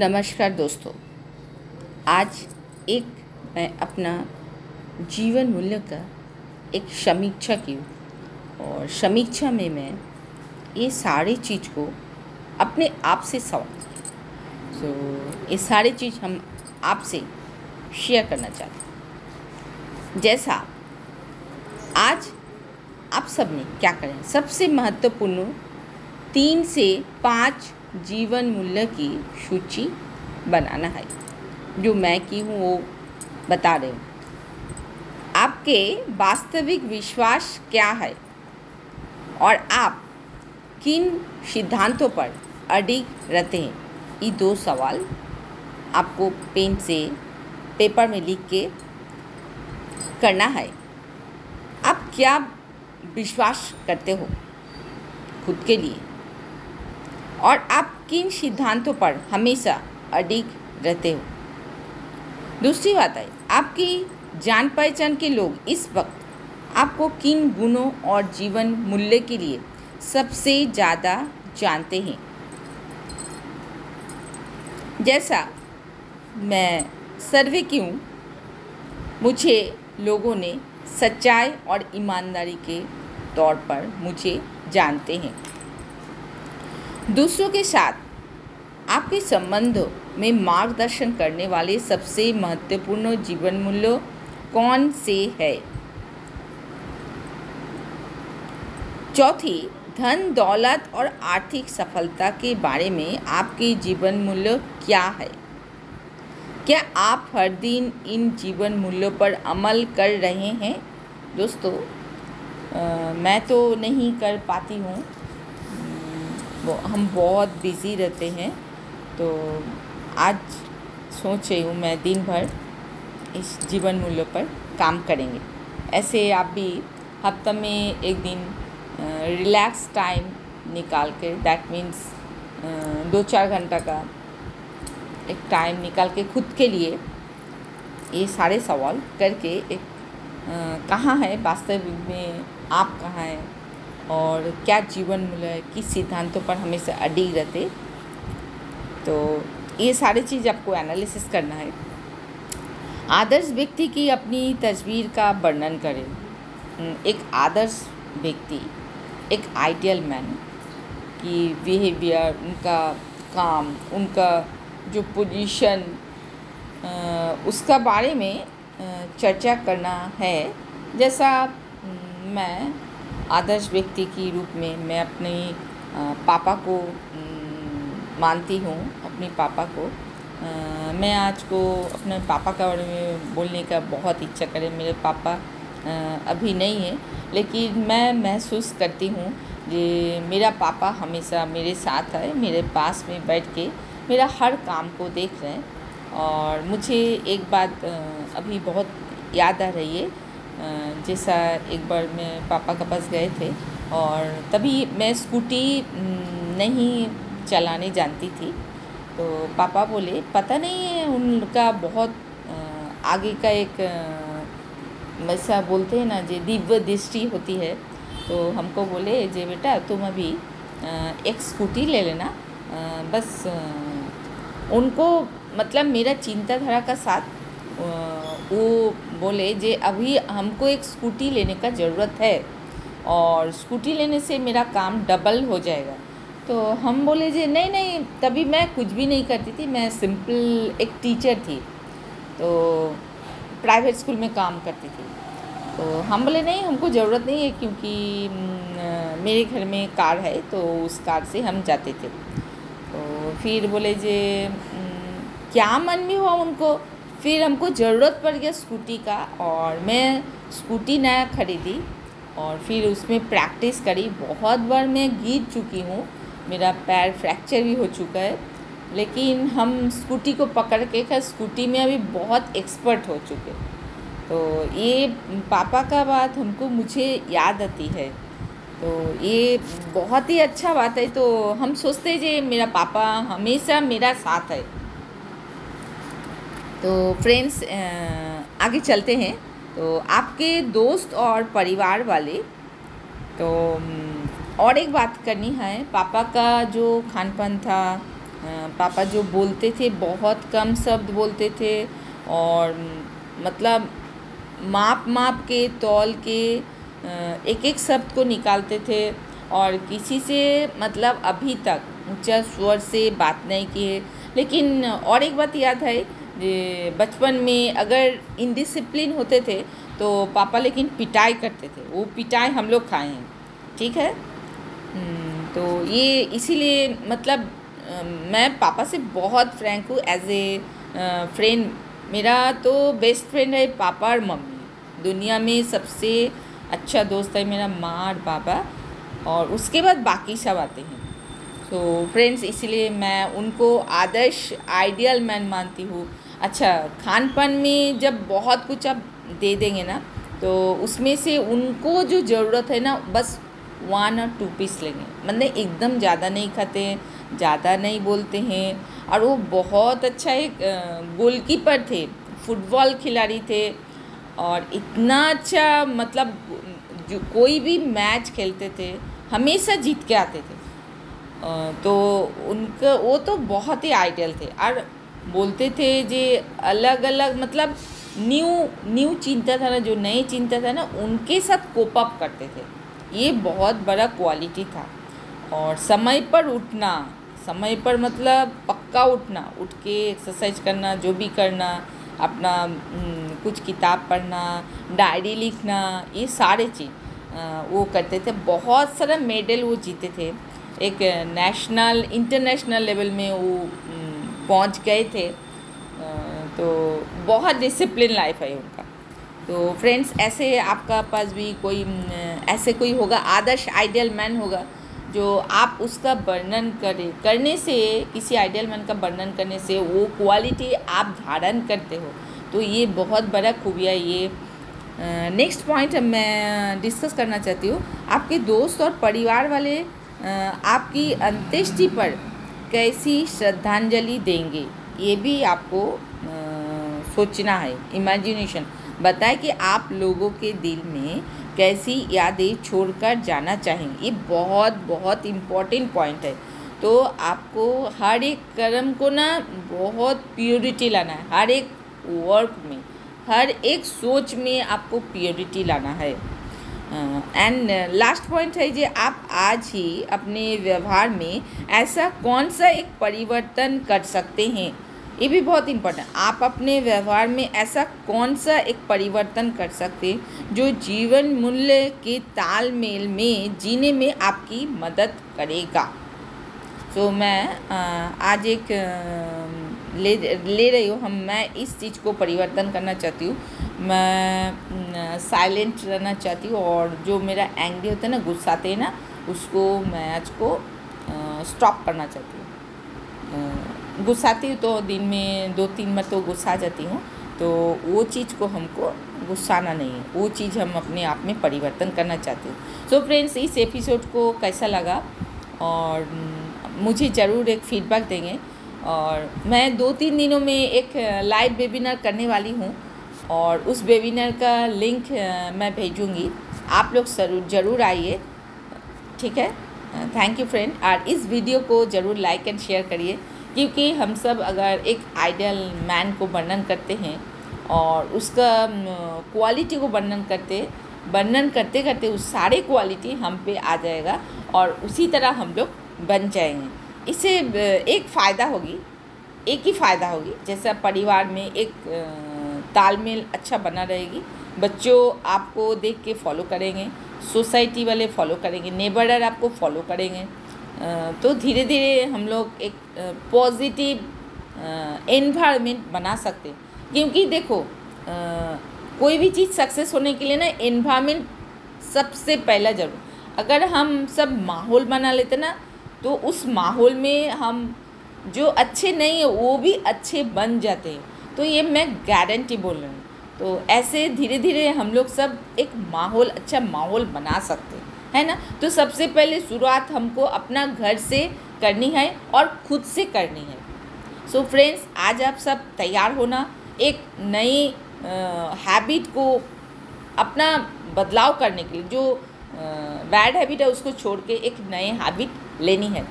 नमस्कार दोस्तों। आज एक मैं अपना जीवन मूल्य का एक समीक्षा की और समीक्षा में मैं ये सारी चीज़ को अपने आप से सवाल सो so, ये सारी चीज़ हम आपसे शेयर करना चाहते हैं। जैसा आज आप सबने क्या करें? सबसे महत्वपूर्ण तीन से पाँच जीवन मूल्य की सूची बनाना है। जो मैं की हूँ, वो बता रही हूँ। आपके वास्तविक विश्वास क्या है? और आप किन सिद्धांतों पर अडिग रहते हैं? ये दो सवाल आपको पेन से पेपर में लिख के करना है। आप क्या विश्वास करते हो? खुद के लिए। और आप किन सिद्धांतों पर हमेशा अडिग रहते हो? दूसरी बात है आपकी जान पहचान के लोग इस वक्त आपको किन गुणों और जीवन मूल्य के लिए सबसे ज़्यादा जानते हैं? जैसा मैं सर्वे की हूँ, मुझे लोगों ने सच्चाई और ईमानदारी के तौर पर मुझे जानते हैं। दूसरों के साथ आपके संबंधों में मार्गदर्शन करने वाले सबसे महत्वपूर्ण जीवन मूल्य कौन से है? चौथी धन दौलत और आर्थिक सफलता के बारे में आपके जीवन मूल्य क्या है? क्या आप हर दिन इन जीवन मूल्यों पर अमल कर रहे हैं? दोस्तों आ, मैं तो नहीं कर पाती हूँ। हम बहुत बिज़ी रहते हैं। तो आज सोच रही हूँ मैं दिन भर इस जीवन मूल्य पर काम करेंगे। ऐसे आप भी हफ़्ता में एक दिन रिलैक्स टाइम निकाल के दैट मीन्स दो चार घंटा का एक टाइम निकाल के खुद के लिए ये सारे सवाल करके एक कहाँ है वास्तविक में आप कहाँ हैं? और क्या जीवन मूल्य है, किस सिद्धांतों पर हमेशा अडिग रहते तो ये सारी चीज़ आपको एनालिसिस करना है। आदर्श व्यक्ति की अपनी तस्वीर का वर्णन करें। एक आदर्श व्यक्ति, एक आइडियल मैन की बिहेवियर उनका काम, उनका जो पोजीशन उसका बारे में चर्चा करना है। जैसा मैं आदर्श व्यक्ति के रूप में मैं अपने पापा को मानती हूँ, अपने पापा को। मैं आज को अपने पापा के बारे में बोलने का बहुत इच्छा करे। मेरे पापा अभी नहीं है, लेकिन मैं महसूस करती हूँ कि मेरा पापा हमेशा मेरे साथ है मेरे पास में बैठ के मेरा हर काम को देख रहे हैं। और मुझे एक बात अभी बहुत याद आ रही है जैसा एक बार मैं पापा के पास गए थे और तभी मैं स्कूटी नहीं चलाने जानती थी। तो पापा बोले, पता नहीं है उनका बहुत आगे का एक वैसा बोलते हैं ना, जो दिव्य दृष्टि होती है। तो हमको बोले, जे बेटा, तुम अभी एक स्कूटी ले लेना। बस उनको मतलब मेरा चिंताधारा का साथ वो बोले जे अभी हमको एक स्कूटी लेने का ज़रूरत है और स्कूटी लेने से मेरा काम डबल हो जाएगा। तो हम बोले जे नहीं नहीं, तभी मैं कुछ भी नहीं करती थी, मैं सिंपल एक टीचर थी तो प्राइवेट स्कूल में काम करती थी। तो हम बोले नहीं, हमको ज़रूरत नहीं है क्योंकि मेरे घर में कार है तो उस कार से हम जाते थे। तो फिर बोले जे क्या मन में हुआ उनको? फिर हमको ज़रूरत पड़ गया स्कूटी का और मैं स्कूटी नया ख़रीदी और फिर उसमें प्रैक्टिस करी। बहुत बार मैं गिर चुकी हूँ, मेरा पैर फ्रैक्चर भी हो चुका है, लेकिन हम स्कूटी को पकड़ के, खैर स्कूटी में अभी बहुत एक्सपर्ट हो चुके। तो ये पापा का बात हमको मुझे याद आती है। तो ये बहुत ही अच्छा बात है। तो हम सोचते जे मेरा पापा हमेशा मेरा साथ है। तो फ्रेंड्स आगे चलते हैं। तो आपके दोस्त और परिवार वाले तो और एक बात करनी है, पापा का जो खान पान था पापा जो बोलते थे, बहुत कम शब्द बोलते थे और मतलब माप माप के, तौल के एक एक शब्द को निकालते थे और किसी से मतलब अभी तक ऊँचा स्वर से बात नहीं किए। लेकिन और एक बात याद है बचपन में अगर इनडिसिप्लिन होते थे तो पापा लेकिन पिटाई करते थे। वो पिटाई हम लोग खाए हैं। ठीक है? हम्म, तो ये इसीलिए मतलब मैं पापा से बहुत फ्रैंक हूँ। एज ए फ्रेंड मेरा तो बेस्ट फ्रेंड है पापा और मम्मी। दुनिया में सबसे अच्छा दोस्त है मेरा माँ और पापा और उसके बाद बाकी सब आते हैं। तो फ्रेंड्स इसलिए मैं उनको आदर्श आइडियल मैन मानती हूँ। अच्छा खान पान में जब बहुत कुछ आप दे देंगे ना तो उसमें से उनको जो ज़रूरत है ना, बस वन और टू पीस लेंगे। मतलब एकदम ज़्यादा नहीं खाते हैं ज़्यादा नहीं बोलते हैं। और वो बहुत अच्छा एक गोलकीपर थे फुटबॉल खिलाड़ी थे। और इतना अच्छा मतलब जो कोई भी मैच खेलते थे, हमेशा जीत के आते थे। तो उनका, वो तो बहुत ही आइडियल थे। और बोलते थे जे अलग अलग मतलब न्यू न्यू चिंता था ना, जो नए चिंता था ना, उनके साथ कोप अप करते थे। ये बहुत बड़ा क्वालिटी था। और समय पर उठना, समय पर मतलब पक्का उठना, उठ के एक्सरसाइज करना, जो भी करना, अपना कुछ किताब पढ़ना डायरी लिखना, ये सारे चीज़ वो करते थे। बहुत सारा मेडल वो जीते थे। एक नेशनल इंटरनेशनल लेवल में वो पहुँच गए थे तो बहुत डिसिप्लिन लाइफ है उनका। तो फ्रेंड्स ऐसे आपका पास भी कोई ऐसे कोई होगा, आदर्श आइडियल मैन होगा, जो आप उसका वर्णन करें, करने से, किसी आइडियल मैन का वर्णन करने से वो क्वालिटी आप धारण करते हो। तो ये बहुत बड़ा खूबिया ये। नेक्स्ट पॉइंट मैं डिस्कस करना चाहती हूँ, आपके दोस्त और परिवार वाले आपकी अंत्येष्टि पर कैसी श्रद्धांजलि देंगे? ये भी आपको आ, सोचना है इमेजिनेशन बताएँ कि आप लोगों के दिल में कैसी यादें छोड़कर जाना चाहेंगे? ये बहुत बहुत इंपॉर्टेंट पॉइंट है। तो आपको हर एक कर्म को ना बहुत प्योरिटी लाना है। हर एक वर्क में हर एक सोच में आपको प्योरिटी लाना है। एंड लास्ट पॉइंट है जी आप आज ही अपने व्यवहार में ऐसा कौन सा एक परिवर्तन कर सकते हैं? ये भी बहुत इम्पोर्टेंट आप अपने व्यवहार में ऐसा कौन सा एक परिवर्तन कर सकते जो जीवन मूल्य के तालमेल में जीने में आपकी मदद करेगा? तो so, मैं आज एक ले ले रही हूँ। हम, मैं इस चीज़ को परिवर्तन करना चाहती हूँ। मैं साइलेंट रहना चाहती हूँ और जो मेरा एंग्री होता है ना, गुस्साते हैं ना, उसको मैं आज को स्टॉप करना चाहती हूँ। गुस्साती हूँ तो दिन में दो तीन बार तो गुस्सा जाती हूँ। तो वो चीज़ को हमको गुस्साना नहीं है। वो चीज़ हम अपने आप में परिवर्तन करना चाहते हैं। सो फ्रेंड्स इस एपिसोड को कैसा लगा? और मुझे ज़रूर एक फीडबैक देंगे। और मैं दो तीन दिनों में एक लाइव वेबिनार करने वाली हूँ और उस वेबिनार का लिंक मैं भेजूँगी। आप लोग ज़रूर ज़रूर आइए। ठीक है? थैंक यू फ्रेंड और इस वीडियो को ज़रूर लाइक एंड शेयर करिए, क्योंकि हम सब अगर एक आइडियल मैन को वर्णन करते हैं और उसका क्वालिटी को वर्णन करते वर्णन करते करते उस सारे क्वालिटी हम पे आ जाएगा और उसी तरह हम लोग बन जाएँगे। इससे एक फ़ायदा होगी, एक ही फ़ायदा होगी। जैसा परिवार में एक तालमेल अच्छा बना रहेगी। बच्चों आपको देख के फॉलो करेंगे सोसाइटी वाले फॉलो करेंगे नेबरर आपको फॉलो करेंगे। तो धीरे धीरे हम लोग एक पॉजिटिव एनवायरनमेंट बना सकते हैं। क्योंकि देखो कोई भी चीज़ सक्सेस होने के लिए ना एनवायरनमेंट सबसे पहला ज़रूर। अगर हम सब माहौल बना लेते ना तो उस माहौल में हम जो अच्छे नहीं है, वो भी अच्छे बन जाते हैं। तो ये मैं गारंटी बोल रही हूँ। तो ऐसे धीरे धीरे हम लोग सब एक माहौल अच्छा माहौल बना सकते हैं, है ना? तो सबसे पहले शुरुआत हमको अपना घर से करनी है और खुद से करनी है। सो so फ्रेंड्स आज आप सब तैयार होना, एक नई हैबिट को अपना बदलाव करने के लिए, जो बैड हैबिट है, उसको छोड़ के एक नए हैबिट लेनी है।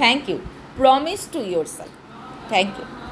Thank you promise to yourself thank you